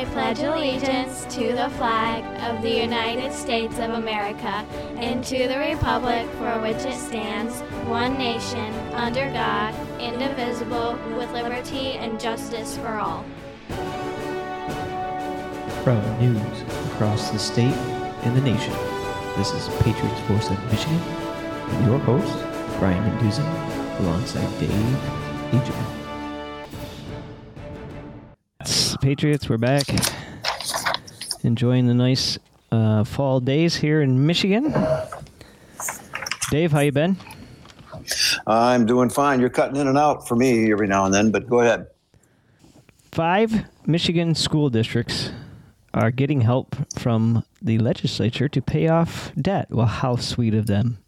I pledge allegiance to the flag of the United States of America and to the republic for which it stands, one nation, under God, indivisible, with liberty and justice for all. From news across the state and the nation, this is Patriots Force of Michigan with your host, Brian Menduza, alongside Dave Agema. Patriots, we're back. Enjoying the nice uh, fall days here in Michigan. Dave, how you been? I'm doing fine. You're cutting in and out for me every now and then, but go ahead. Five Michigan school districts are getting help from the legislature to pay off debt. Well, how sweet of them.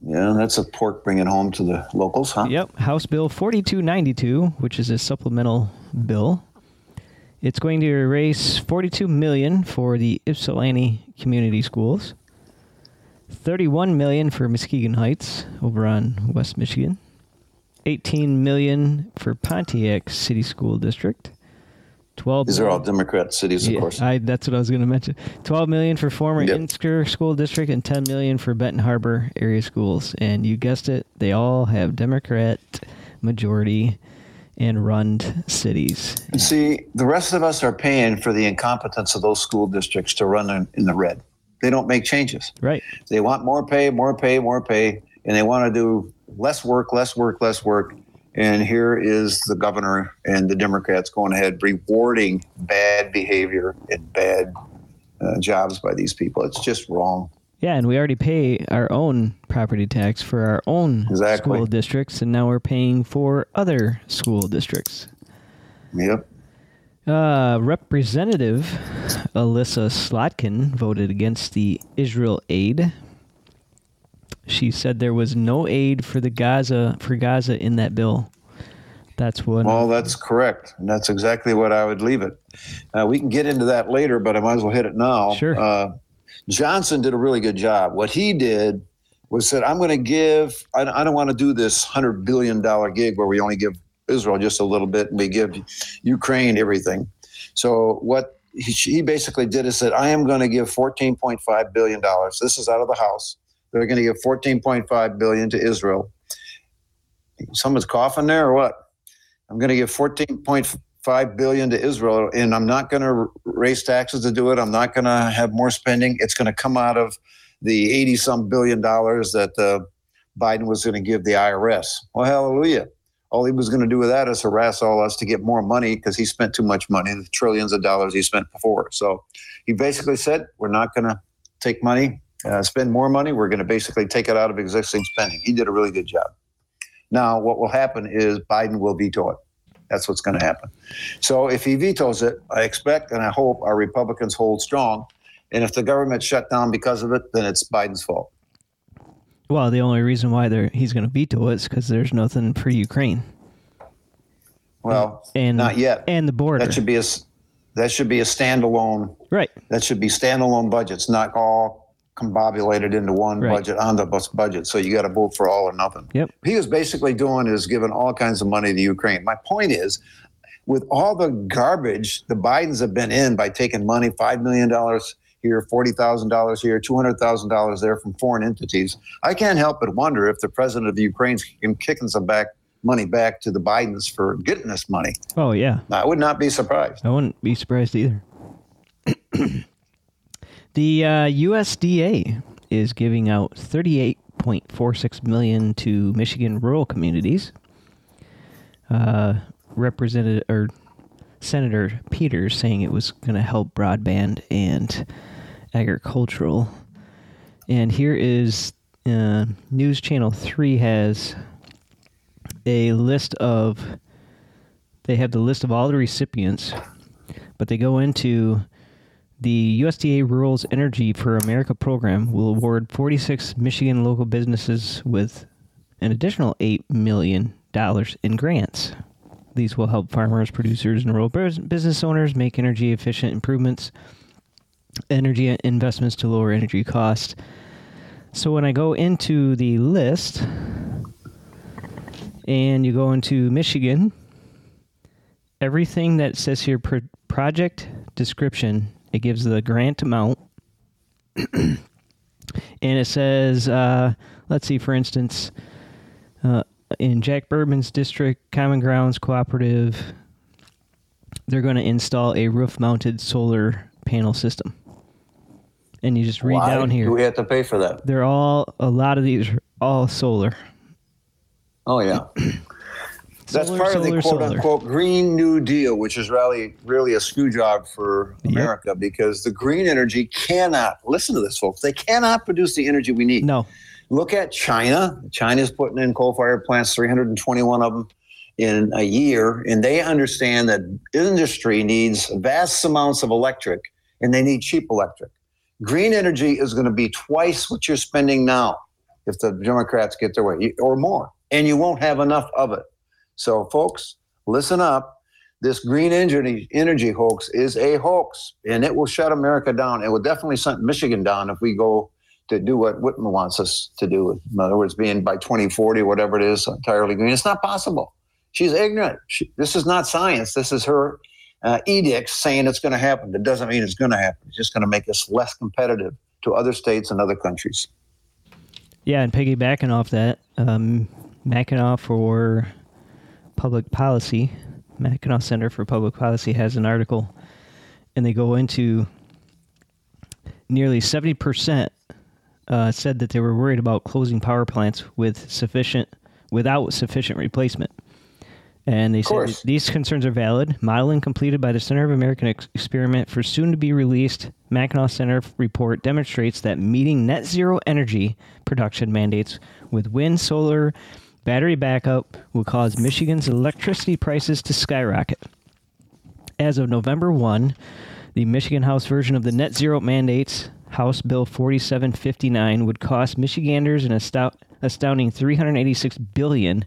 Yeah, that's a pork bringing home to the locals, huh? Yep, House Bill 4292, which is a supplemental bill. It's going to erase 42 million for the Ypsilanti community schools. 31 million for Muskegon Heights over on West Michigan. 18 million for Pontiac City School District. 12 These are all Democrat cities, of yeah, course. I, that's what I was going to mention. 12 million for former Yep. Inkster School District and 10 million for Benton Harbor area schools. And you guessed it, they all have Democrat majority and run cities. And see, the rest of us are paying for the incompetence of those school districts to run in, in the red. They don't make changes. Right. They want more pay, more pay, more pay, and they want to do less work, less work, less work. And here is the governor and the Democrats going ahead rewarding bad behavior and bad uh, jobs by these people. It's just wrong. Yeah, and we already pay our own property tax for our own Exactly. school districts, and now we're paying for other school districts. Yep. Uh, Representative Elissa Slotkin voted against the Israel aid. She said there was no aid for the Gaza for Gaza in that bill. That's what. Well, that's correct. And that's exactly what I would leave it. Uh, we can get into that later, but I might as well hit it now. Sure. Uh, Johnson did a really good job. What he did was said, I'm going to give, I, don't want to do this $100 billion gig where we only give Israel just a little bit and we give Ukraine everything. So what he, he basically did is said, I am going to give $14.5 billion. This is out of the House. They're going to give 14.5 billion to Israel. Someone's coughing there or what? I'm going to give 14.5 billion to Israel, and I'm not going to raise taxes to do it. I'm not going to have more spending. It's going to come out of the 80 some billion dollars that uh, Biden was going to give the IRS. Well, hallelujah. All he was going to do with that is harass all us to get more money because he spent too much money, the trillions of dollars he spent before. So he basically said, We're not going to take money, uh, spend more money. We're going to basically take it out of existing spending. He did a really good job. Now, what will happen is Biden will veto it. That's what's going to happen. So if he vetoes it, I expect and I hope our Republicans hold strong. And if the government shut down because of it, then it's Biden's fault. well, the only reason why they're, he's going to veto it is because there's nothing for Ukraine Well, and not yet. and the border. That should be a that should be a standalone. right. That should be standalone budgets, not all combobulated into one Right. budget on the bus budget. So you got to vote for all or nothing. Yep. he was basically doing is giving all kinds of money to Ukraine. My point is, with all the garbage the Bidens have been in by taking money, five million dollars here, forty thousand dollars here, two hundred thousand dollars there from foreign entities, I can't help but wonder if the president of the Ukraine's kicking some back money back to the Bidens for getting this money. Oh yeah. I would not be surprised. I wouldn't be surprised either. the uh, USDA is giving out 38.46 million to Michigan rural communities. Uh, Representative or Senator Peters saying it was going to help broadband and agricultural. And here is uh, News Channel 3 has a list of they have the list of all the recipients, but they go into the USDA Rural's Energy for America program will award 46 Michigan local businesses with an additional $8 million in grants. These will help farmers, producers, and rural business owners make energy efficient improvements, energy investments to lower energy costs. So when I go into the list and you go into Michigan, everything that says here pro- project description. It gives the grant amount, and it says, uh, let's see, for instance, uh, in Jack Bergman's district, Common Grounds Cooperative, they're going to install a roof-mounted solar panel system. And you just read Why down here. Do we have to pay for that? They're all a lot of these are all solar. Oh yeah. That's Solar, part of the quote solar. unquote Green New Deal, which is really really a screw job for Yep. America because the green energy cannot listen to this, folks. They cannot produce the energy we need. No, Look at China. China's putting in coal-fired plants, 321 of them in a year, and they understand that industry needs vast amounts of electric, and they need cheap electric. Green energy is going to be twice what you're spending now if the Democrats get their way, or more, and you won't have enough of it. So, folks, listen up. This green energy energy hoax is a hoax, and it will shut America down. It will definitely shut Michigan down if we go to do what Whitmer wants us to do. In other words, being by 2040, whatever it is, entirely green. It's not possible. She's ignorant. She, this is not science. This is her uh, edicts saying it's going to happen. That doesn't mean it's going to happen. It's just going to make us less competitive to other states and other countries. yeah, and piggybacking off that, um, Mackinac for Public Policy, Mackinac Center for Public Policy has an article, and they go into nearly seventy percent uh, said that they were worried about closing power plants with sufficient without sufficient replacement. And they said these concerns are valid. Modeling completed by the Center of American Ex- Experiment for soon to be released Mackinac Center report demonstrates that meeting net zero energy production mandates with wind, solar, battery backup will cause Michigan's electricity prices to skyrocket. As of November 1, the Michigan House version of the net zero mandates, House Bill 4759, would cost Michiganders an astou- astounding 386 billion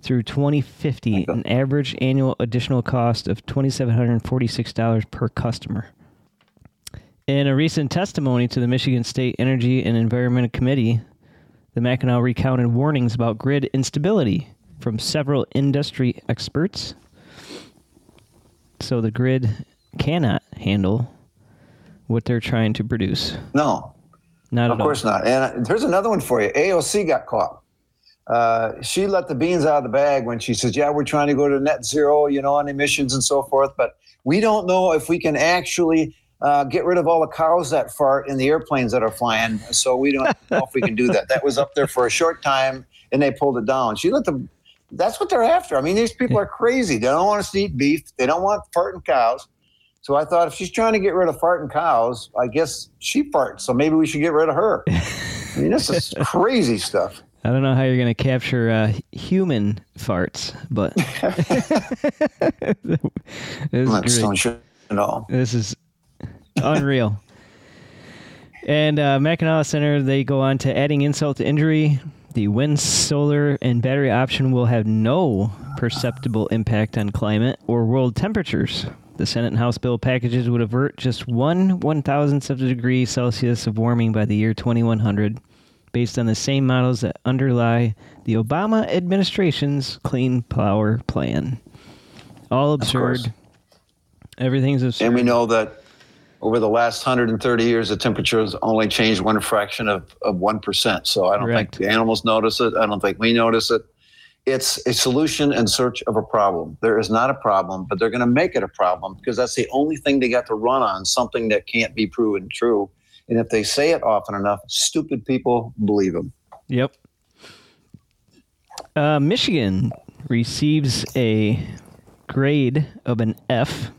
through 2050, an average annual additional cost of $2746 per customer. In a recent testimony to the Michigan State Energy and Environment Committee, the Mackinac recounted warnings about grid instability from several industry experts. So the grid cannot handle what they're trying to produce. No, Not at all. of course not. And uh, here's another one for you. AOC got caught. Uh, she let the beans out of the bag when she says, "Yeah, we're trying to go to net zero, you know, on emissions and so forth, but we don't know if we can actually uh, get rid of all the cows that fart in the airplanes that are flying. So we don't know if we can do that." That was up there for a short time, and they pulled it down. She let them. That's what they're after. I mean, these people are crazy. They don't want us to eat beef. They don't want farting cows. So I thought if she's trying to get rid of farting cows, I guess she farts. So maybe we should get rid of her. I mean, this is crazy stuff. I don't know how you're going to capture uh, human farts, but this is great. don't should know. This is unreal. And uh, Mackinac Center, they go on to adding insult to injury. The wind, solar, and battery option will have no perceptible impact on climate or world temperatures. The Senate and House bill packages would avert just one one thousandth of a degree Celsius of warming by the year 2100, based on the same models that underlie the Obama administration's Clean Power Plan. All absurd. Everything's absurd. And we know that over the last 130 years, the temperature has only changed one fraction of, of 1%. So I don't Correct. think the animals notice it. I don't think we notice it. It's a solution in search of a problem. There is not a problem, but they're going to make it a problem because that's the only thing they got to run on, something that can't be proven true. And if they say it often enough, stupid people believe them. Yep. Uh, Michigan receives a grade of an F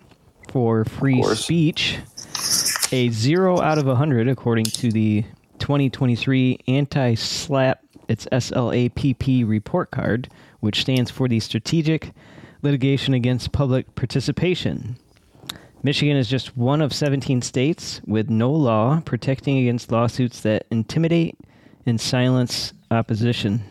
for free speech, a zero out of a hundred according to the 2023 anti-SLAPP, its SLAPP report card, which stands for the Strategic Litigation Against Public Participation. Michigan is just one of 17 states with no law protecting against lawsuits that intimidate and silence opposition.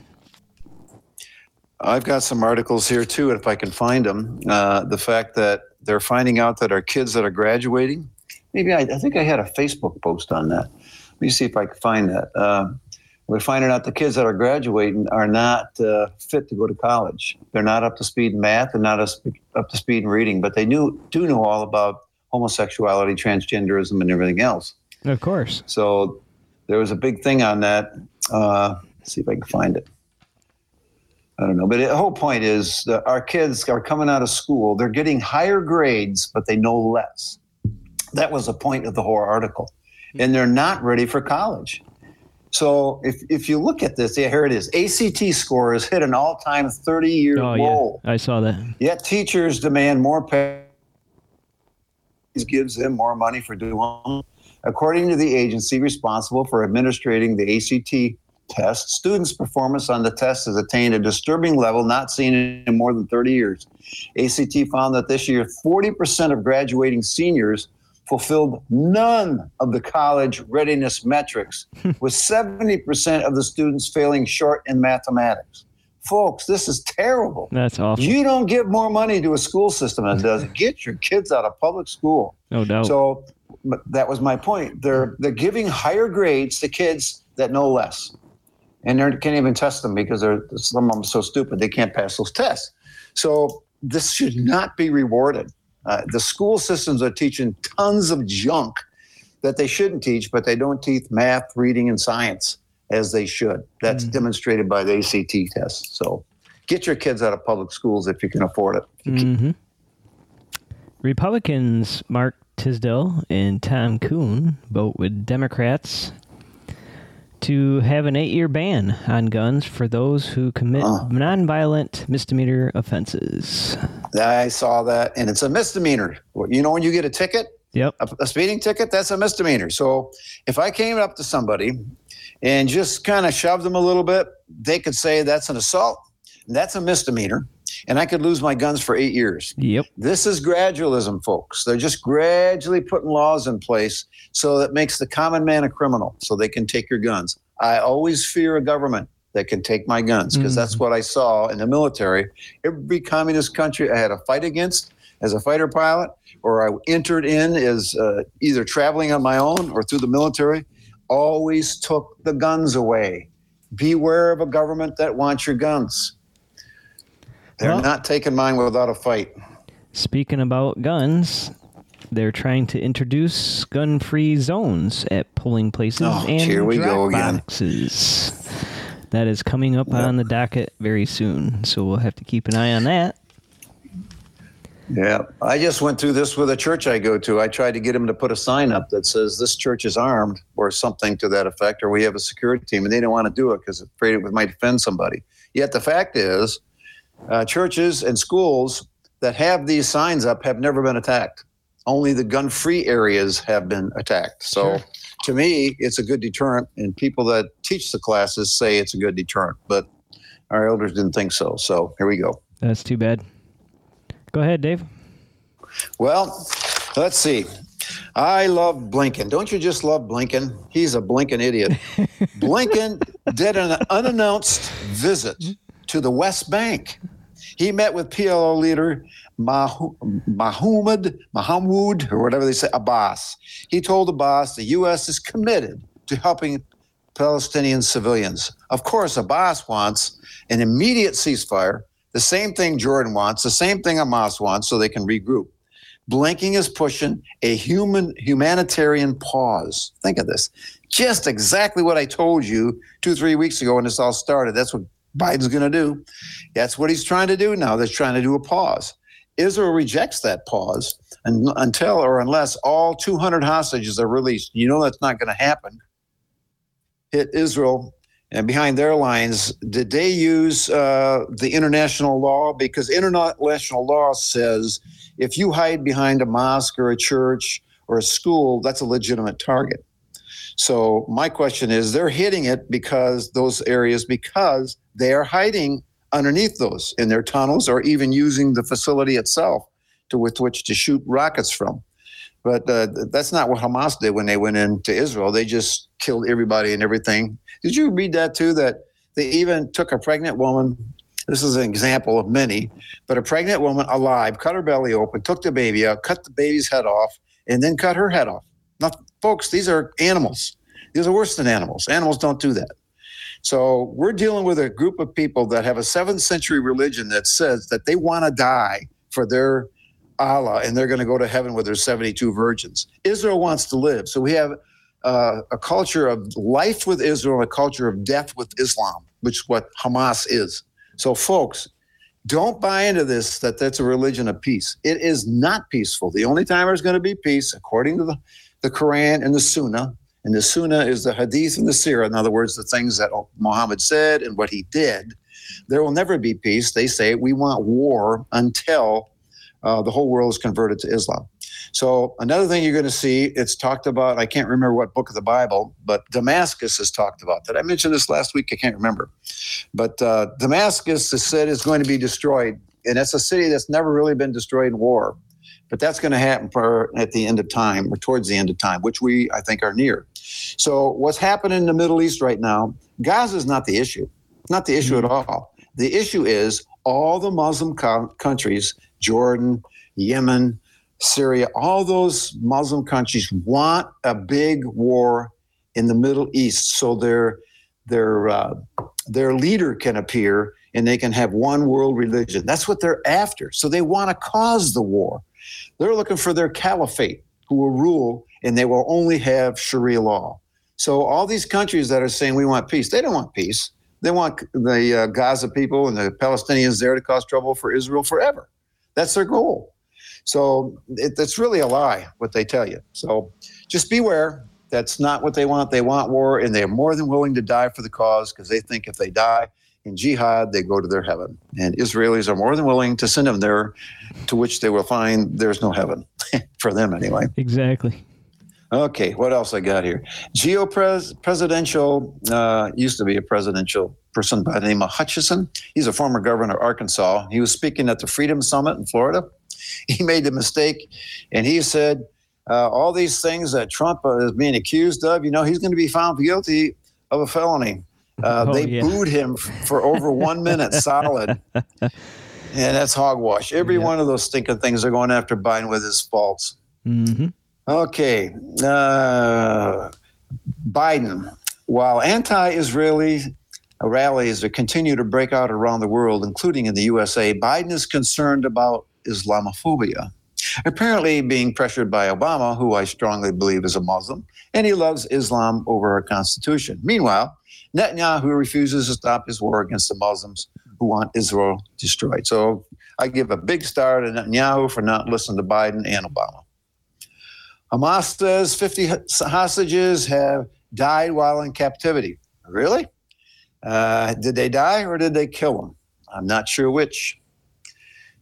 I've got some articles here too, if I can find them. Uh, the fact that they're finding out that our kids that are graduating, maybe I, I think I had a Facebook post on that. Let me see if I can find that. Uh, we're finding out the kids that are graduating are not uh, fit to go to college. They're not up to speed in math. They're not up to speed in reading, but they knew, do know all about homosexuality, transgenderism, and everything else. Of course. So there was a big thing on that. Uh, let's see if I can find it. I don't know, but the whole point is that our kids are coming out of school. They're getting higher grades, but they know less. That was the point of the whole article, and they're not ready for college. So if if you look at this, yeah, here it is. ACT scores hit an all-time 30-year Oh low. yeah, I saw that. Yet teachers demand more pay. Gives them more money for doing. According to the agency responsible for administrating the ACT test, students' performance on the test has attained a disturbing level not seen in more than 30 years. ACT found that this year, 40% of graduating seniors fulfilled none of the college readiness metrics, with 70% of the students failing short in mathematics. Folks, this is terrible. That's awful. You don't give more money to a school system than it does. Get your kids out of public school. no doubt. So but that was my point. They're they're giving higher grades to kids that know less, and they can't even test them because they're some of them are so stupid they can't pass those tests. So this should not be rewarded. Uh, the school systems are teaching tons of junk that they shouldn't teach, but they don't teach math, reading, and science as they should. That's demonstrated by the ACT test. So get your kids out of public schools if you can afford it. hmm Republicans Mark Tisdel and Tom Kuhn vote with Democrats to have an eight year ban on guns for those who commit Oh. nonviolent misdemeanor offenses. I saw that, and it's a misdemeanor. You know, when you get a ticket, Yep. a, a speeding ticket, that's a misdemeanor. So if I came up to somebody and just kind of shoved them a little bit, they could say that's an assault. That's a misdemeanor, and I could lose my guns for eight years. Yep. This is gradualism, folks. They're just gradually putting laws in place so that makes the common man a criminal, so they can take your guns. I always fear a government that can take my guns because that's what I saw in the military. Every communist country I had a fight against as a fighter pilot, or I entered in as uh, either traveling on my own or through the military, always took the guns away. Beware of a government that wants your guns. They're Well- not taking mine without a fight. Speaking about guns, they're trying to introduce gun free zones at polling places Oh, and here we go again. boxes. That is coming up on the docket very soon, so we'll have to keep an eye on that. Yeah, I just went through this with a church I go to. I tried to get them to put a sign up that says this church is armed or something to that effect, or we have a security team, and they don't want to do it because afraid it might offend somebody. Yet the fact is, uh, churches and schools that have these signs up have never been attacked. Only the gun-free areas have been attacked. So, Sure. to me, it's a good deterrent, and people that teach the classes say it's a good deterrent. But our elders didn't think so. So here we go. That's too bad. Go ahead, Dave. Well, let's see. I love Blinken. Don't you just love Blinken? He's a Blinken idiot. Blinken did an unannounced visit to the West Bank. He met with PLO leader Mahmoud, Mahmoud, or whatever they say, Abbas. He told Abbas the U.S. is committed to helping Palestinian civilians. Of course, Abbas wants an immediate ceasefire, the same thing Jordan wants, the same thing Hamas wants, so they can regroup. Blinking is pushing a human humanitarian pause. Think of this. Just exactly what I told you two, three weeks ago when this all started. That's what Biden's going to do. That's what he's trying to do now. They're trying to do a pause. Israel rejects that pause un- until or unless all 200 hostages are released. You know that's not going to happen. Hit Israel and behind their lines, did they use uh, the international law? Because international law says if you hide behind a mosque or a church or a school, that's a legitimate target. So my question is, they're hitting it because those areas because they are hiding underneath those in their tunnels or even using the facility itself to with which to shoot rockets from. But uh, that's not what Hamas did when they went into Israel. They just killed everybody and everything. Did you read that too? That they even took a pregnant woman. This is an example of many, but a pregnant woman alive, cut her belly open, took the baby out, cut the baby's head off, and then cut her head off. Now, folks, these are animals. These are worse than animals. Animals don't do that. So we're dealing with a group of people that have a seventh century religion that says that they want to die for their Allah, and they're going to go to heaven with their 72 virgins. Israel wants to live. So we have uh, a culture of life with Israel, a culture of death with Islam, which is what Hamas is. So, folks, don't buy into this that that's a religion of peace. It is not peaceful. The only time there's going to be peace, according to the, the Quran and the Sunnah, and the Sunnah is the Hadith and the Sirah, in other words, the things that Muhammad said and what he did, there will never be peace. They say we want war until uh, the whole world is converted to Islam. So another thing you're going to see, it's talked about. I can't remember what book of the Bible, but Damascus is talked about. Did I mention this last week? I can't remember. But uh, Damascus is said is going to be destroyed, and it's a city that's never really been destroyed in war. But that's going to happen at the end of time or towards the end of time, which we I think are near. So what's happening in the Middle East right now? Gaza is not the issue. Not the issue at all. The issue is all the Muslim co- countries, Jordan, Yemen, Syria, all those Muslim countries want a big war in the Middle East so their their uh, their leader can appear and they can have one world religion. That's what they're after. So they want to cause the war. They're looking for their caliphate who will rule and they will only have Sharia law. So all these countries that are saying we want peace, they don't want peace. They want the uh, Gaza people and the Palestinians there to cause trouble for Israel forever. That's their goal. So it, it's really a lie what they tell you. So just beware. That's not what they want. They want war, and they're more than willing to die for the cause because they think if they die in jihad, they go to their heaven. And Israelis are more than willing to send them there, to which they will find there's no heaven for them anyway. Exactly. Okay, what else I got here? Geo presidential uh, used to be a presidential person by the name of Hutchinson. He's a former governor of Arkansas. He was speaking at the Freedom Summit in Florida. He made the mistake, and he said uh, all these things that Trump is being accused of. You know, he's going to be found guilty of a felony. Uh, oh, they yeah. booed him for over one minute solid. And that's hogwash. Every yeah. one of those stinking things they're going after Biden with his faults. Mm-hmm. Okay. Uh, Biden, while anti Israeli rallies continue to break out around the world, including in the USA, Biden is concerned about Islamophobia. Apparently, being pressured by Obama, who I strongly believe is a Muslim, and he loves Islam over our Constitution. Meanwhile, Netanyahu refuses to stop his war against the Muslims who want Israel destroyed. So I give a big star to Netanyahu for not listening to Biden and Obama. Hamas says 50 hostages have died while in captivity. Really? Uh, did they die or did they kill them? I'm not sure which.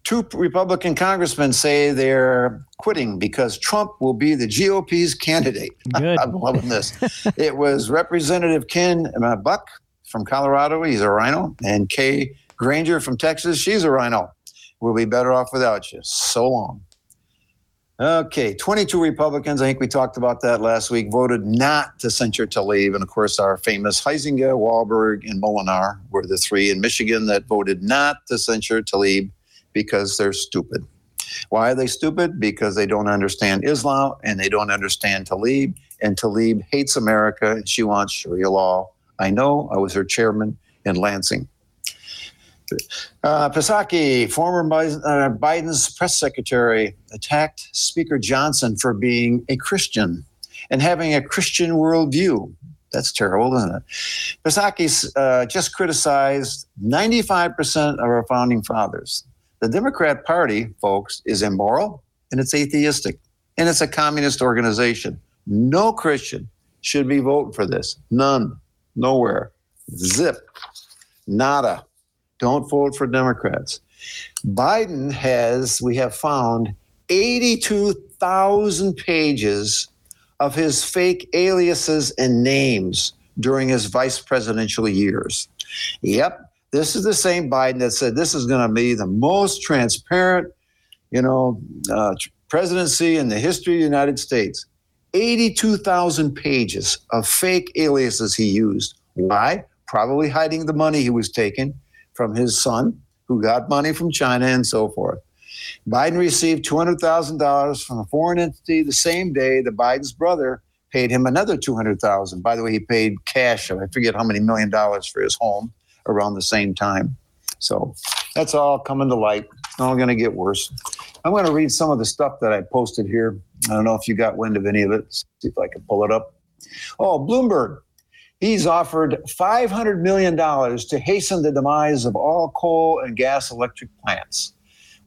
Two Republican congressmen say they're quitting because Trump will be the GOP's candidate. Good. I'm loving this. it was Representative Ken Buck from Colorado. He's a rhino. And Kay Granger from Texas. She's a rhino. We'll be better off without you. So long. Okay, 22 Republicans, I think we talked about that last week, voted not to censure Tlaib. And of course, our famous Huizenga, Walberg, and Moolenaar were the three in Michigan that voted not to censure Tlaib because they're stupid. Why are they stupid? Because they don't understand Islam and they don't understand Tlaib. And Tlaib hates America and she wants Sharia law. I know, I was her chairman in Lansing. Uh, former uh, Biden's press secretary, attacked Speaker Johnson for being a Christian and having a Christian worldview. That's terrible, isn't it? Psaki uh, just criticized 95% of our founding fathers. The Democrat Party, folks, is immoral and it's atheistic and it's a communist organization. No Christian should be voting for this. None. Nowhere. Zip. Nada. Don't vote for Democrats. Biden has, we have found, 82,000 pages of his fake aliases and names during his vice presidential years. Yep, this is the same Biden that said this is going to be the most transparent, you know, uh, presidency in the history of the United States. 82,000 pages of fake aliases he used. Why? Probably hiding the money he was taking from his son, who got money from China and so forth. Biden received $200,000 from a foreign entity the same day that Biden's brother paid him another 200,000. By the way, he paid cash, I forget how many million dollars for his home around the same time. So that's all coming to light. It's all going to get worse. I'm going to read some of the stuff that I posted here. I don't know if you got wind of any of it. See if I can pull it up. Oh, Bloomberg. He's offered $500 million to hasten the demise of all coal and gas electric plants.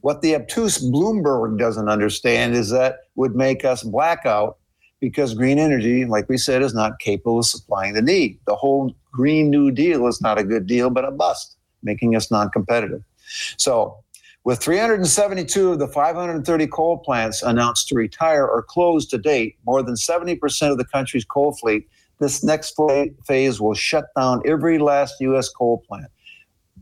What the obtuse Bloomberg doesn't understand is that would make us blackout because green energy, like we said, is not capable of supplying the need. The whole Green New Deal is not a good deal, but a bust, making us non competitive. So, with 372 of the 530 coal plants announced to retire or close to date, more than 70% of the country's coal fleet, this next phase will shut down every last U.S. coal plant.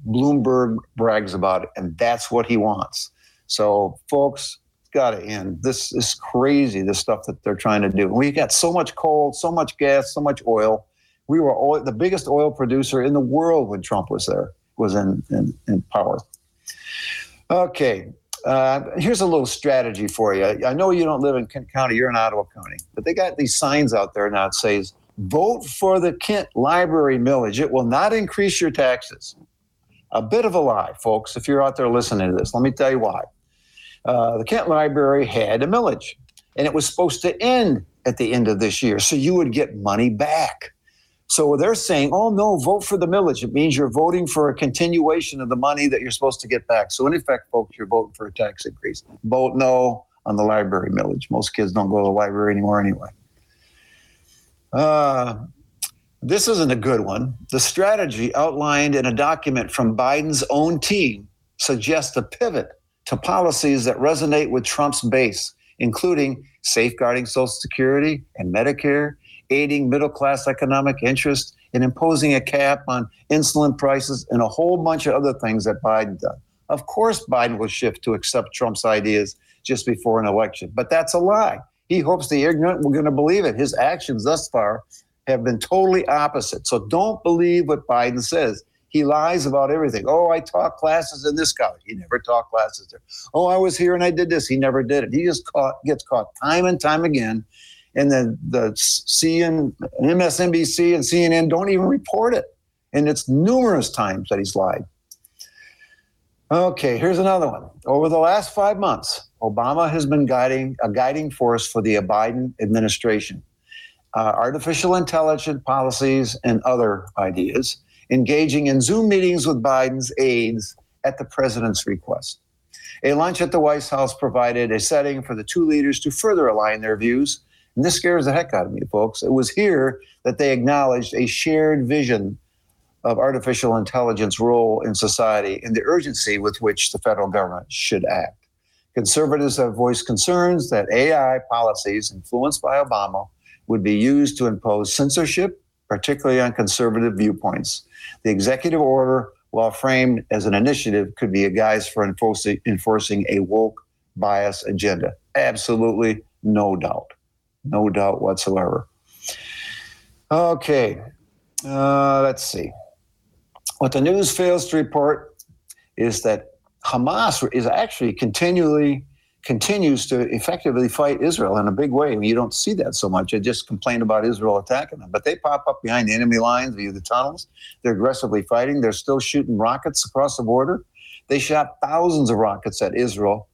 Bloomberg brags about it, and that's what he wants. So, folks, it's got to end. This is crazy, the stuff that they're trying to do. We got so much coal, so much gas, so much oil. We were oil, the biggest oil producer in the world when Trump was there, was in, in, in power. Okay, uh, here's a little strategy for you. I know you don't live in Kent County, you're in Ottawa County, but they got these signs out there now that says, vote for the Kent Library millage. It will not increase your taxes. A bit of a lie, folks, if you're out there listening to this. Let me tell you why. Uh, the Kent Library had a millage, and it was supposed to end at the end of this year, so you would get money back. So they're saying, oh no, vote for the millage. It means you're voting for a continuation of the money that you're supposed to get back. So in effect, folks, you're voting for a tax increase. Vote no on the library millage. Most kids don't go to the library anymore anyway. Uh, this isn't a good one. The strategy outlined in a document from Biden's own team suggests a pivot to policies that resonate with Trump's base, including safeguarding Social Security and Medicare aiding middle class economic interest, and imposing a cap on insulin prices, and a whole bunch of other things that Biden done. Of course, Biden will shift to accept Trump's ideas just before an election, but that's a lie. He hopes the ignorant were going to believe it. His actions thus far have been totally opposite. So don't believe what Biden says. He lies about everything. Oh, I taught classes in this college. He never taught classes there. Oh, I was here and I did this. He never did it. He just caught, gets caught time and time again and then the CN, MSNBC and CNN don't even report it. And it's numerous times that he's lied. Okay, here's another one. Over the last five months, Obama has been guiding a guiding force for the Biden administration. Uh, artificial intelligence policies and other ideas, engaging in Zoom meetings with Biden's aides at the president's request. A lunch at the White House provided a setting for the two leaders to further align their views and this scares the heck out of me, folks. It was here that they acknowledged a shared vision of artificial intelligence role in society and the urgency with which the federal government should act. Conservatives have voiced concerns that AI policies influenced by Obama would be used to impose censorship, particularly on conservative viewpoints. The executive order, while framed as an initiative, could be a guise for enforcing, enforcing a woke bias agenda. Absolutely no doubt no doubt whatsoever. Okay, uh, let's see. What the news fails to report is that Hamas is actually continually continues to effectively fight Israel in a big way. I mean, you don't see that so much. I just complain about Israel attacking them, but they pop up behind the enemy lines via the tunnels. They're aggressively fighting. They're still shooting rockets across the border. They shot thousands of rockets at Israel,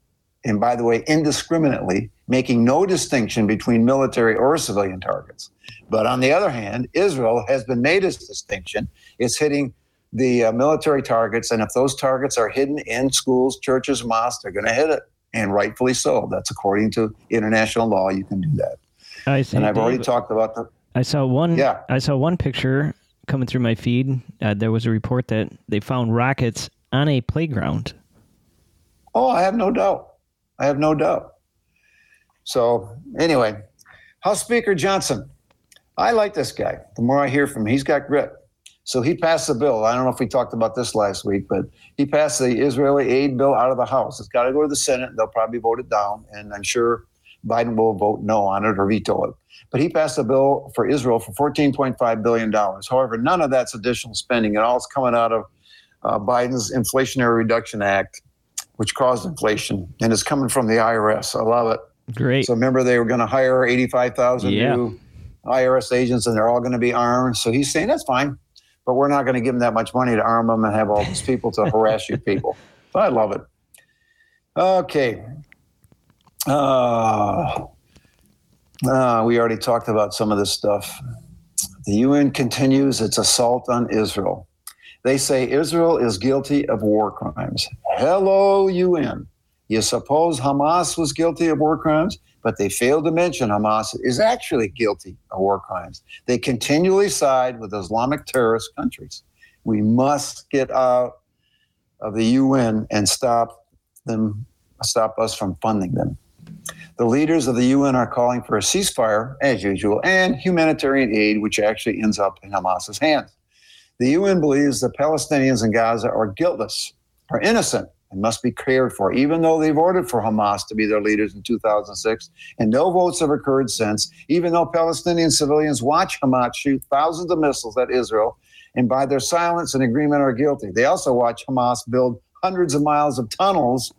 and by the way, indiscriminately making no distinction between military or civilian targets. But on the other hand, Israel has been made its distinction. It's hitting the uh, military targets, and if those targets are hidden in schools, churches, mosques, they're going to hit it, and rightfully so. That's according to international law. You can do that. I see. And I've already talked about the. I saw one. Yeah. I saw one picture coming through my feed. Uh, there was a report that they found rockets on a playground. Oh, I have no doubt. I have no doubt. So anyway, House Speaker Johnson, I like this guy. The more I hear from him, he's got grit. So he passed the bill. I don't know if we talked about this last week, but he passed the Israeli aid bill out of the House. It's got to go to the Senate. They'll probably vote it down, and I'm sure Biden will vote no on it or veto it. But he passed a bill for Israel for $14.5 billion. However, none of that's additional spending. It all is coming out of uh, Biden's Inflationary Reduction Act, which caused inflation, and it's coming from the IRS. I love it. Great. So remember, they were going to hire 85,000 yeah. new IRS agents, and they're all going to be armed. So he's saying that's fine, but we're not going to give them that much money to arm them and have all these people to harass you people. So I love it. Okay. Uh, uh, we already talked about some of this stuff. The UN continues its assault on Israel. They say Israel is guilty of war crimes. Hello, UN. You suppose Hamas was guilty of war crimes, but they failed to mention Hamas is actually guilty of war crimes. They continually side with Islamic terrorist countries. We must get out of the UN and stop them, stop us from funding them. The leaders of the UN are calling for a ceasefire, as usual, and humanitarian aid, which actually ends up in Hamas's hands. The UN believes the Palestinians in Gaza are guiltless, are innocent, and must be cared for, even though they voted for Hamas to be their leaders in 2006. And no votes have occurred since, even though Palestinian civilians watch Hamas shoot thousands of missiles at Israel, and by their silence and agreement are guilty. They also watch Hamas build hundreds of miles of tunnels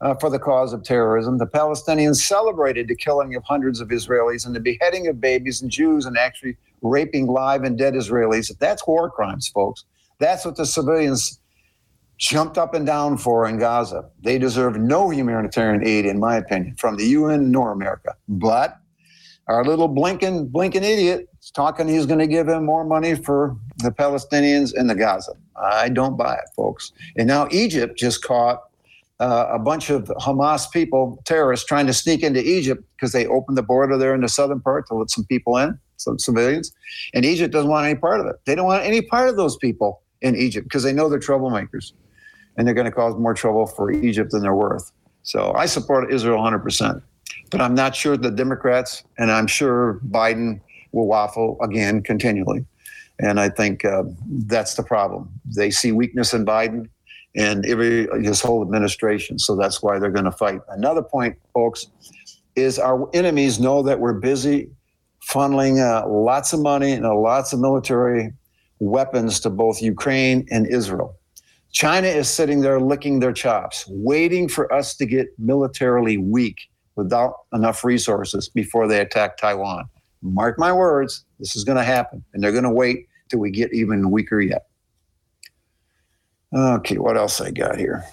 uh, for the cause of terrorism. The Palestinians celebrated the killing of hundreds of Israelis and the beheading of babies and Jews and actually raping live and dead Israelis. That's war crimes, folks. That's what the civilians jumped up and down for in Gaza. They deserve no humanitarian aid, in my opinion, from the UN nor America. But our little blinking, blinking idiot is talking he's going to give him more money for the Palestinians in the Gaza. I don't buy it, folks. And now Egypt just caught uh, a bunch of Hamas people, terrorists, trying to sneak into Egypt because they opened the border there in the southern part to let some people in, some civilians. And Egypt doesn't want any part of it. They don't want any part of those people in Egypt because they know they're troublemakers and they're going to cause more trouble for Egypt than they're worth. So I support Israel 100%. But I'm not sure the Democrats, and I'm sure Biden will waffle again continually. And I think uh, that's the problem. They see weakness in Biden and every his whole administration. So that's why they're going to fight. Another point, folks, is our enemies know that we're busy funneling uh, lots of money and uh, lots of military weapons to both Ukraine and Israel. China is sitting there licking their chops, waiting for us to get militarily weak without enough resources before they attack Taiwan. Mark my words, this is going to happen, and they're going to wait till we get even weaker yet. Okay, what else I got here?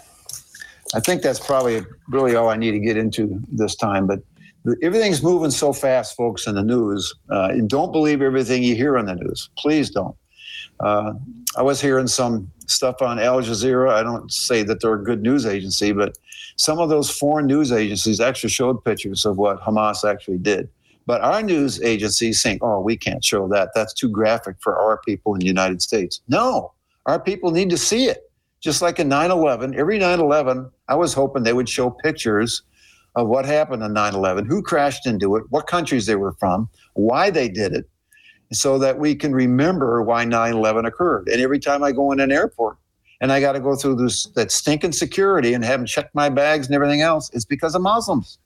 I think that's probably really all I need to get into this time. But everything's moving so fast, folks, in the news. Uh, and don't believe everything you hear on the news. Please don't. Uh, I was hearing some stuff on Al Jazeera. I don't say that they're a good news agency, but some of those foreign news agencies actually showed pictures of what Hamas actually did. But our news agencies think, oh, we can't show that. That's too graphic for our people in the United States. No, our people need to see it just like in 9 11, every 9 11, I was hoping they would show pictures of what happened on 9 11, who crashed into it, what countries they were from, why they did it, so that we can remember why 9 11 occurred. And every time I go in an airport and I got to go through this, that stinking security and have them check my bags and everything else, it's because of Muslims.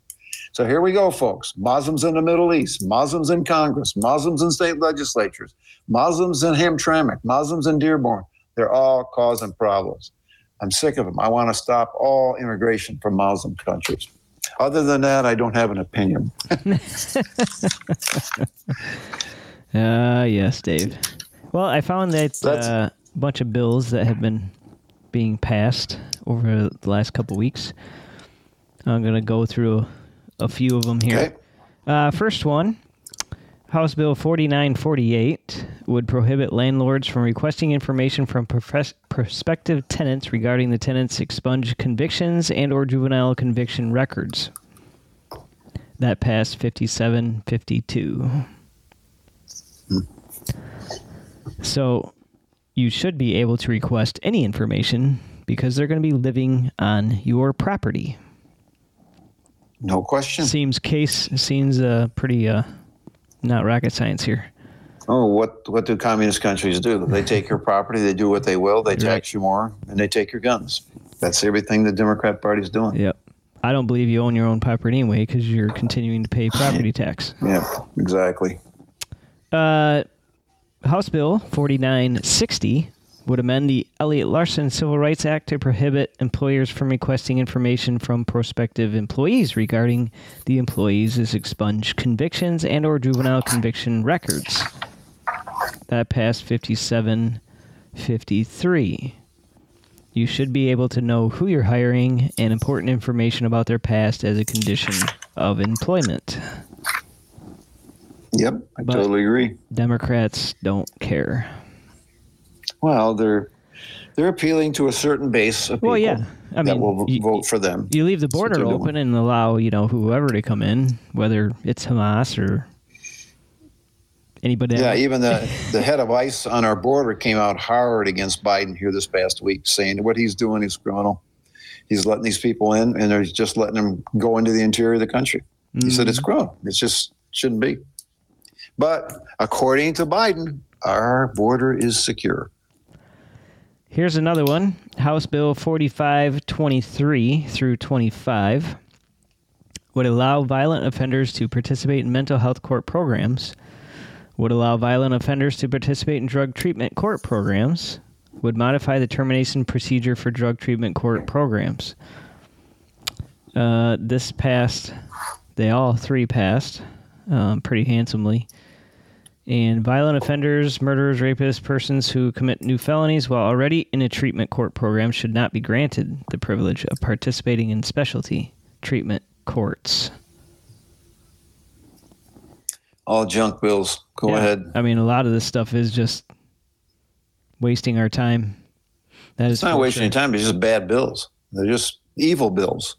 So here we go, folks. Muslims in the Middle East, Muslims in Congress, Muslims in state legislatures, Muslims in Hamtramck, Muslims in Dearborn. They're all causing problems. I'm sick of them. I want to stop all immigration from Muslim countries. Other than that, I don't have an opinion. Ah, uh, yes, Dave. Well, I found that uh, a bunch of bills that have been being passed over the last couple weeks. I'm going to go through a few of them here. Okay. Uh, first one House Bill 4948 would prohibit landlords from requesting information from profes- prospective tenants regarding the tenant's expunged convictions and or juvenile conviction records. That passed 5752. So you should be able to request any information because they're going to be living on your property. No question. Seems case seems uh, pretty uh, not rocket science here. Oh, what what do communist countries do? They take your property, they do what they will, they tax right. you more, and they take your guns. That's everything the Democrat Party's doing. Yep. I don't believe you own your own property anyway because you're continuing to pay property tax. Yeah, exactly. Uh, House Bill 4960 would amend the Elliott Larsen Civil Rights Act to prohibit employers from requesting information from prospective employees regarding the employees' expunged convictions and or juvenile conviction records. That passed 5753. You should be able to know who you're hiring and important information about their past as a condition of employment. Yep, I But- totally agree. Democrats don't care. Well, they're they're appealing to a certain base of people Well, yeah. I that mean, will you- vote for them. You leave the border open and allow, you know, whoever to come in, whether it's Hamas or anybody Yeah, else. even the, the head of ICE on our border came out hard against Biden here this past week, saying what he's doing is criminal. He's letting these people in, and they're just letting them go into the interior of the country. He said it's mm-hmm. criminal. It's just shouldn't be. But according to Biden, our border is secure. Here's another one House Bill 4523 through 25 would allow violent offenders to participate in mental health court programs, would allow violent offenders to participate in drug treatment court programs, would modify the termination procedure for drug treatment court programs. Uh, this passed, they all three passed um, pretty handsomely. And violent offenders, murderers, rapists, persons who commit new felonies while already in a treatment court program should not be granted the privilege of participating in specialty treatment courts. All junk bills. Go Yeah. ahead. I mean, a lot of this stuff is just wasting our time. That is It's not for wasting your time. It's just bad bills. They're just evil bills.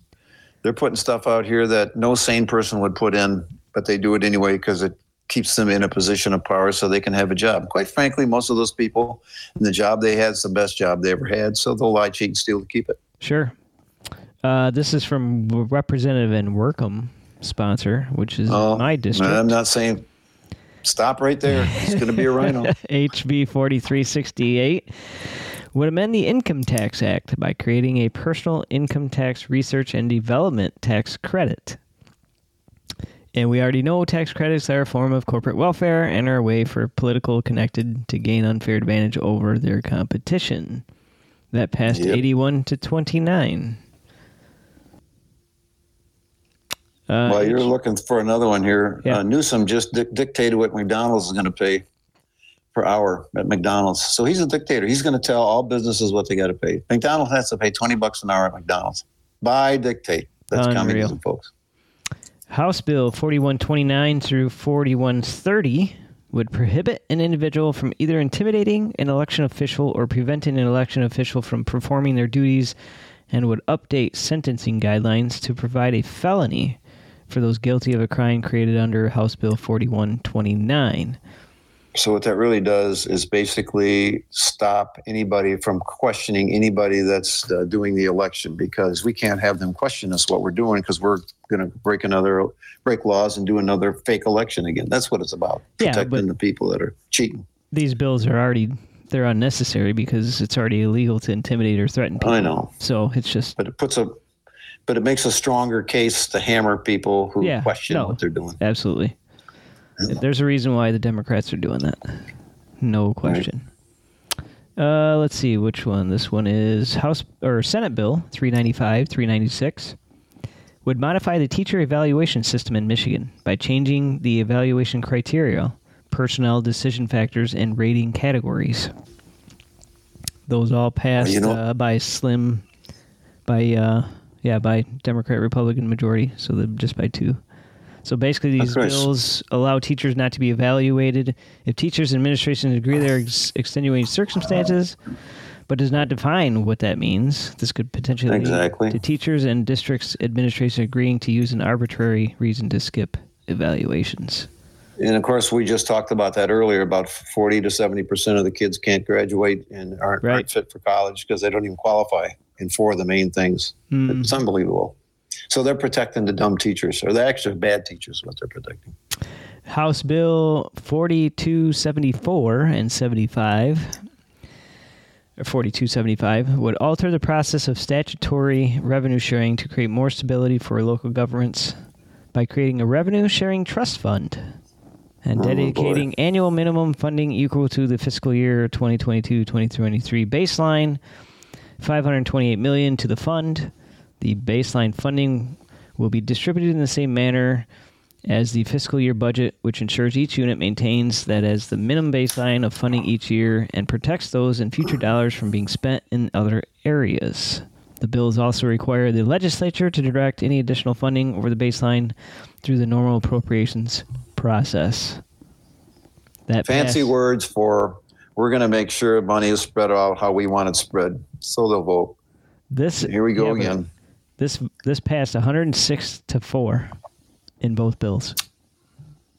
They're putting stuff out here that no sane person would put in, but they do it anyway because it keeps them in a position of power so they can have a job. Quite frankly, most of those people, the job they had is the best job they ever had, so they'll lie, cheat, and steal to keep it. Sure. Uh, this is from Representative and Workham sponsor, which is Oh, my district. I'm not saying stop right there. It's going to be a rhino. HB 4368 would amend the Income Tax Act by creating a personal income tax research and development tax credit. And we already know tax credits are a form of corporate welfare and are a way for political connected to gain unfair advantage over their competition. That passed Yep. 81 to 29. Uh, While you're looking for another one here, Yeah. uh, Newsom just dic- dictated what McDonald's is going to pay per hour at McDonald's. So he's a dictator. He's going to tell all businesses what they got to pay. McDonald's has to pay 20 bucks an hour at McDonald's. By dictate. That's Unreal. communism, folks. House Bill 4129 through 4130 would prohibit an individual from either intimidating an election official or preventing an election official from performing their duties and would update sentencing guidelines to provide a felony for those guilty of a crime created under House Bill 4129. So what that really does is basically stop anybody from questioning anybody that's uh, doing the election because we can't have them question us what we're doing because we're going to break another break laws and do another fake election again. That's what it's about. Protecting but- the people that are cheating. These bills are already they're unnecessary because it's already illegal to intimidate or threaten people. I know. So it's just But it puts a but it makes a stronger case to hammer people who Yeah, question no. what they're doing. Absolutely. There's a reason why the Democrats are doing that. No question. Uh, let's see which one. This one is House or Senate Bill 395, 396 would modify the teacher evaluation system in Michigan by changing the evaluation criteria, personnel decision factors, and rating categories. Those all passed you know- uh, by slim, by uh, yeah, by Democrat Republican majority, so the, just by two. So basically, these bills allow teachers not to be evaluated if teachers and administration agree there are ex- extenuating circumstances, but does not define what that means. This could potentially lead to teachers and districts administration agreeing to use an arbitrary reason to skip evaluations. And of course, we just talked about that earlier. About forty to seventy percent of the kids can't graduate and aren't, Right. aren't fit for college because they don't even qualify in four of the main things. Hmm. It's unbelievable. So they're protecting the dumb teachers, or they're actually bad teachers. What they're protecting. House Bill 4274 and 75 or 4275 would alter the process of statutory revenue sharing to create more stability for local governments by creating a revenue sharing trust fund and Oh, dedicating annual minimum funding equal to the fiscal year 2022-2023 baseline 528 million to the fund the baseline funding will be distributed in the same manner as the fiscal year budget, which ensures each unit maintains that as the minimum baseline of funding each year and protects those in future dollars from being spent in other areas. The bills also require the legislature to direct any additional funding over the baseline through the normal appropriations process. That Fancy passed- words for we're going to make sure money is spread out how we want it spread. So they'll vote. This Here we go yeah, again. This this passed 106 to four in both bills.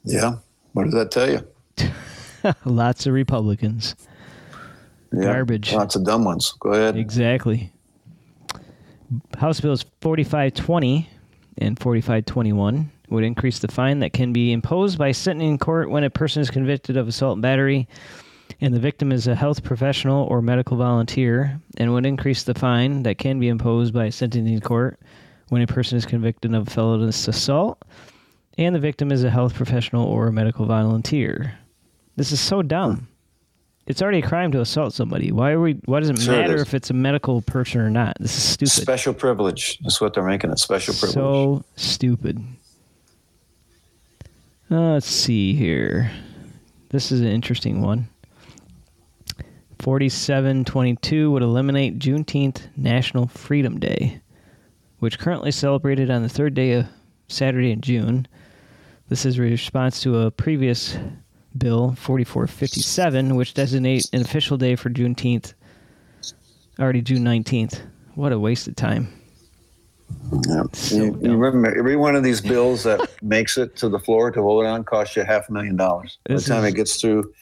Yeah. What does that tell you? Lots of Republicans. Yeah. Garbage. Lots of dumb ones. Go ahead. Exactly. House Bills 4520 and 4521 would increase the fine that can be imposed by sitting in court when a person is convicted of assault and battery and the victim is a health professional or medical volunteer and would increase the fine that can be imposed by sentencing court when a person is convicted of felonious assault and the victim is a health professional or a medical volunteer. This is so dumb. It's already a crime to assault somebody. Why are we? Why does it Sure matter is. if it's a medical person or not? This is stupid. Special privilege. That's what they're making it. Special privilege. So stupid. Uh, let's see here. This is an interesting one. 4722 would eliminate Juneteenth National Freedom Day, which currently celebrated on the third day of Saturday in June. This is a response to a previous bill, 4457, which designates an official day for Juneteenth, already June 19th. What a waste of time. Yeah. So you, you remember every one of these bills that makes it to the floor to vote on costs you half a million dollars. By the time it gets through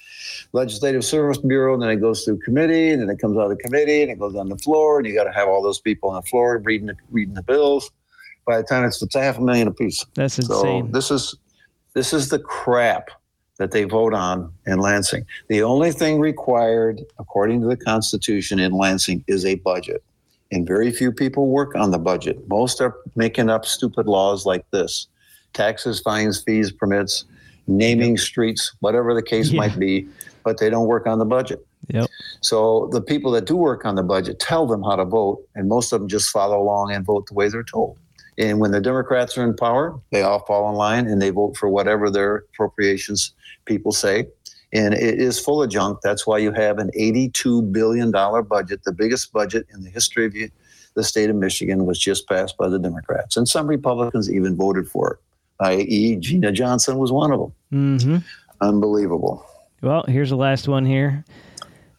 Legislative Service Bureau, and then it goes through committee, and then it comes out of the committee, and it goes on the floor, and you got to have all those people on the floor reading the, reading the bills. By the time it's, it's a half a million apiece. That's So insane. this is this is the crap that they vote on in Lansing. The only thing required, according to the Constitution in Lansing, is a budget. And very few people work on the budget. Most are making up stupid laws like this taxes, fines, fees, permits, naming streets, whatever the case Yeah. might be, but they don't work on the budget. Yep. So the people that do work on the budget tell them how to vote, and most of them just follow along and vote the way they're told. And when the Democrats are in power, they all fall in line and they vote for whatever their appropriations people say. And it is full of junk. That's why you have an $82 billion budget. The biggest budget in the history of the state of Michigan was just passed by the Democrats. And some Republicans even voted for it, i.e., Gina Johnsen was one of them. hmm Unbelievable. Well, here's the last one here.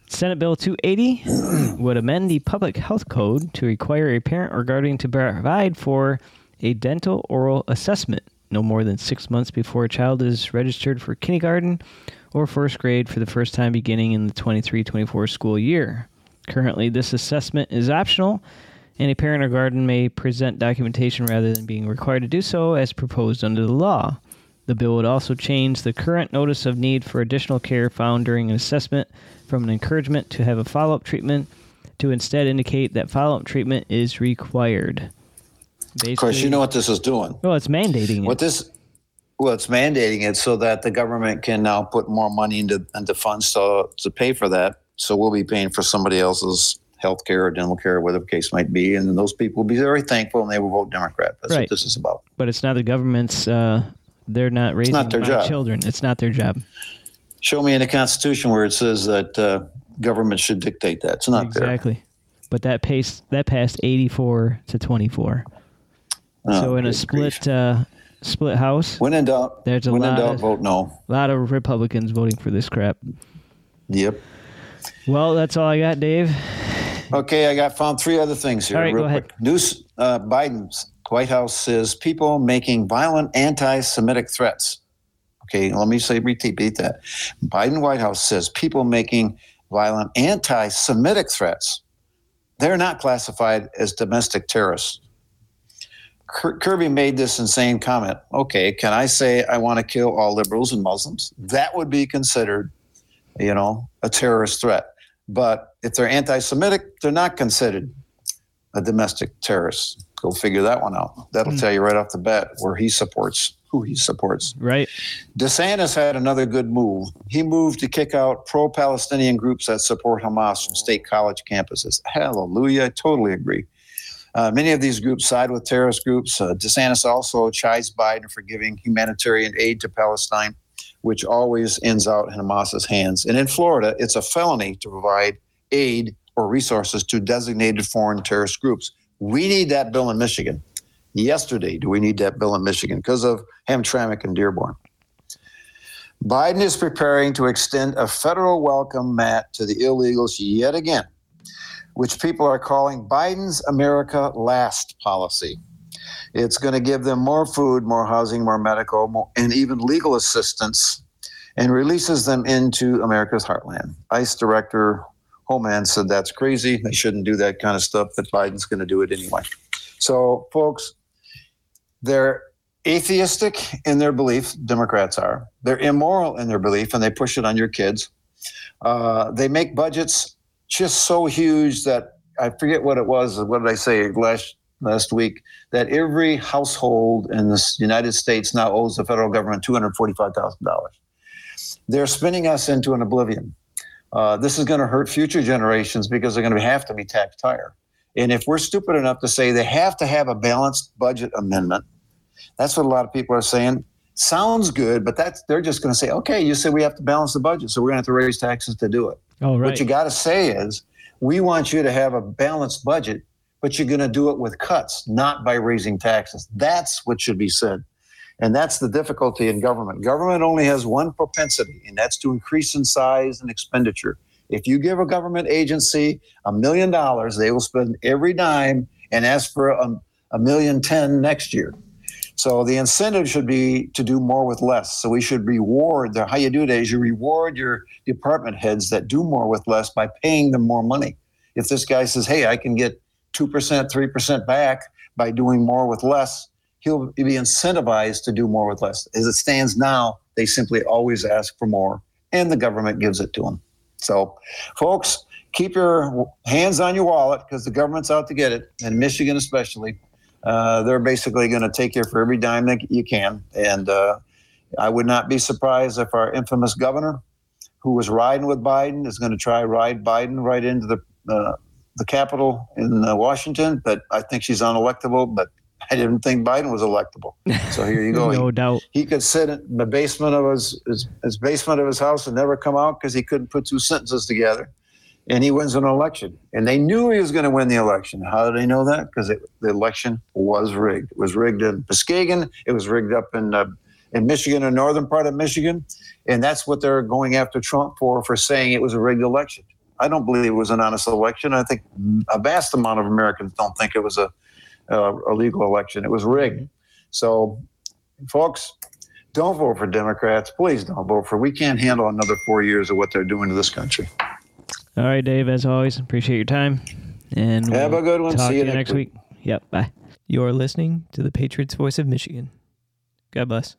Senate Bill 280 would amend the Public Health Code to require a parent or guardian to provide for a dental oral assessment no more than six months before a child is registered for kindergarten or first grade for the first time beginning in the 23 24 school year. Currently, this assessment is optional, and a parent or guardian may present documentation rather than being required to do so as proposed under the law. The bill would also change the current notice of need for additional care found during an assessment from an encouragement to have a follow up treatment to instead indicate that follow up treatment is required. Basically, Of course, you know what this is doing. well, it's mandating it. What this, well, it's mandating it so that the government can now put more money into into funds to to pay for that. So we'll be paying for somebody else's health care or dental care, whatever the case might be, and those people will be very thankful and they will vote Democrat. That's Right. what this is about. but it's not the government's. Uh, they're not raising not their job. children. It's not their job. Show me in the Constitution where it says that uh, government should dictate that. It's not there. exactly. But that pace that passed 84 to 24. Oh, so in a split uh, split house, when in doubt, There's a when in lot doubt, of- vote no. a lot of Republicans voting for this crap. Yep. Well, that's all I got, Dave. Okay, I got found three other things here. All right, real go ahead. quick. News: uh, Biden's White House says people making violent anti-Semitic threats. Okay, let me say repeat that. Biden White House says people making violent anti-Semitic threats. They're not classified as domestic terrorists. Kirby made this insane comment. Okay, can I say I want to kill all liberals and Muslims? That would be considered, you know, a terrorist threat. But if they're anti-Semitic, they're not considered a domestic terrorist. Go figure that one out. That'll Hmm. tell you right off the bat where he supports, who he supports. Right? DeSantis had another good move. He moved to kick out pro-Palestinian groups that support Hamas from state college campuses. Hallelujah! I totally agree. Uh, many of these groups side with terrorist groups. Uh, DeSantis also chides Biden for giving humanitarian aid to Palestine, which always ends out in Hamas's hands. And in Florida, it's a felony to provide aid or resources to designated foreign terrorist groups. We need that bill in Michigan. Yesterday, do we need that bill in Michigan because of Hamtramck and Dearborn? Biden is preparing to extend a federal welcome mat to the illegals yet again, which people are calling Biden's America Last policy. It's going to give them more food, more housing, more medical, more, and even legal assistance, and releases them into America's heartland. ICE Director Homan said that's crazy. They shouldn't do that kind of stuff, but Biden's going to do it anyway. So, folks, they're atheistic in their belief, Democrats are. They're immoral in their belief, and they push it on your kids. Uh, they make budgets just so huge that I forget what it was. What did I say last last week? That every household in the United States now owes the federal government two hundred forty-five thousand dollars. They're spinning us into an oblivion. Uh, this is going to hurt future generations because they're going to have to be taxed higher. And if we're stupid enough to say they have to have a balanced budget amendment, that's what a lot of people are saying. Sounds good, but that's they're just going to say, okay, you said we have to balance the budget, so we're going to have to raise taxes to do it. Oh, right. What you got to say is, we want you to have a balanced budget, but you're going to do it with cuts, not by raising taxes. That's what should be said. And that's the difficulty in government. Government only has one propensity, and that's to increase in size and expenditure. If you give a government agency a million dollars, they will spend every dime and ask for a, a million ten next year. So the incentive should be to do more with less. So we should reward the how you do it is you reward your department heads that do more with less by paying them more money. If this guy says, "Hey, I can get two percent, three percent back by doing more with less," he'll be incentivized to do more with less. As it stands now, they simply always ask for more, and the government gives it to them. So, folks, keep your hands on your wallet because the government's out to get it, and Michigan especially. Uh, they're basically going to take you for every dime that you can. And uh, I would not be surprised if our infamous governor, who was riding with Biden, is going to try ride Biden right into the uh, the Capitol in uh, Washington. But I think she's unelectable. But I didn't think Biden was electable. So here you go. no he, doubt. he could sit in the basement of his, his, his basement of his house and never come out because he couldn't put two sentences together. And he wins an election. And they knew he was going to win the election. How did they know that? Because the election was rigged. It was rigged in Muskegon. It was rigged up in uh, in Michigan, the northern part of Michigan, and that's what they're going after Trump for for saying it was a rigged election. I don't believe it was an honest election. I think a vast amount of Americans don't think it was a uh, a legal election. It was rigged. So, folks, don't vote for Democrats. Please don't vote for. We can't handle another four years of what they're doing to this country. All right, Dave. As always, appreciate your time. And Have we'll a good one. See you you next next week. Yep. Bye. You're listening to the Patriots Voice of Michigan. God bless.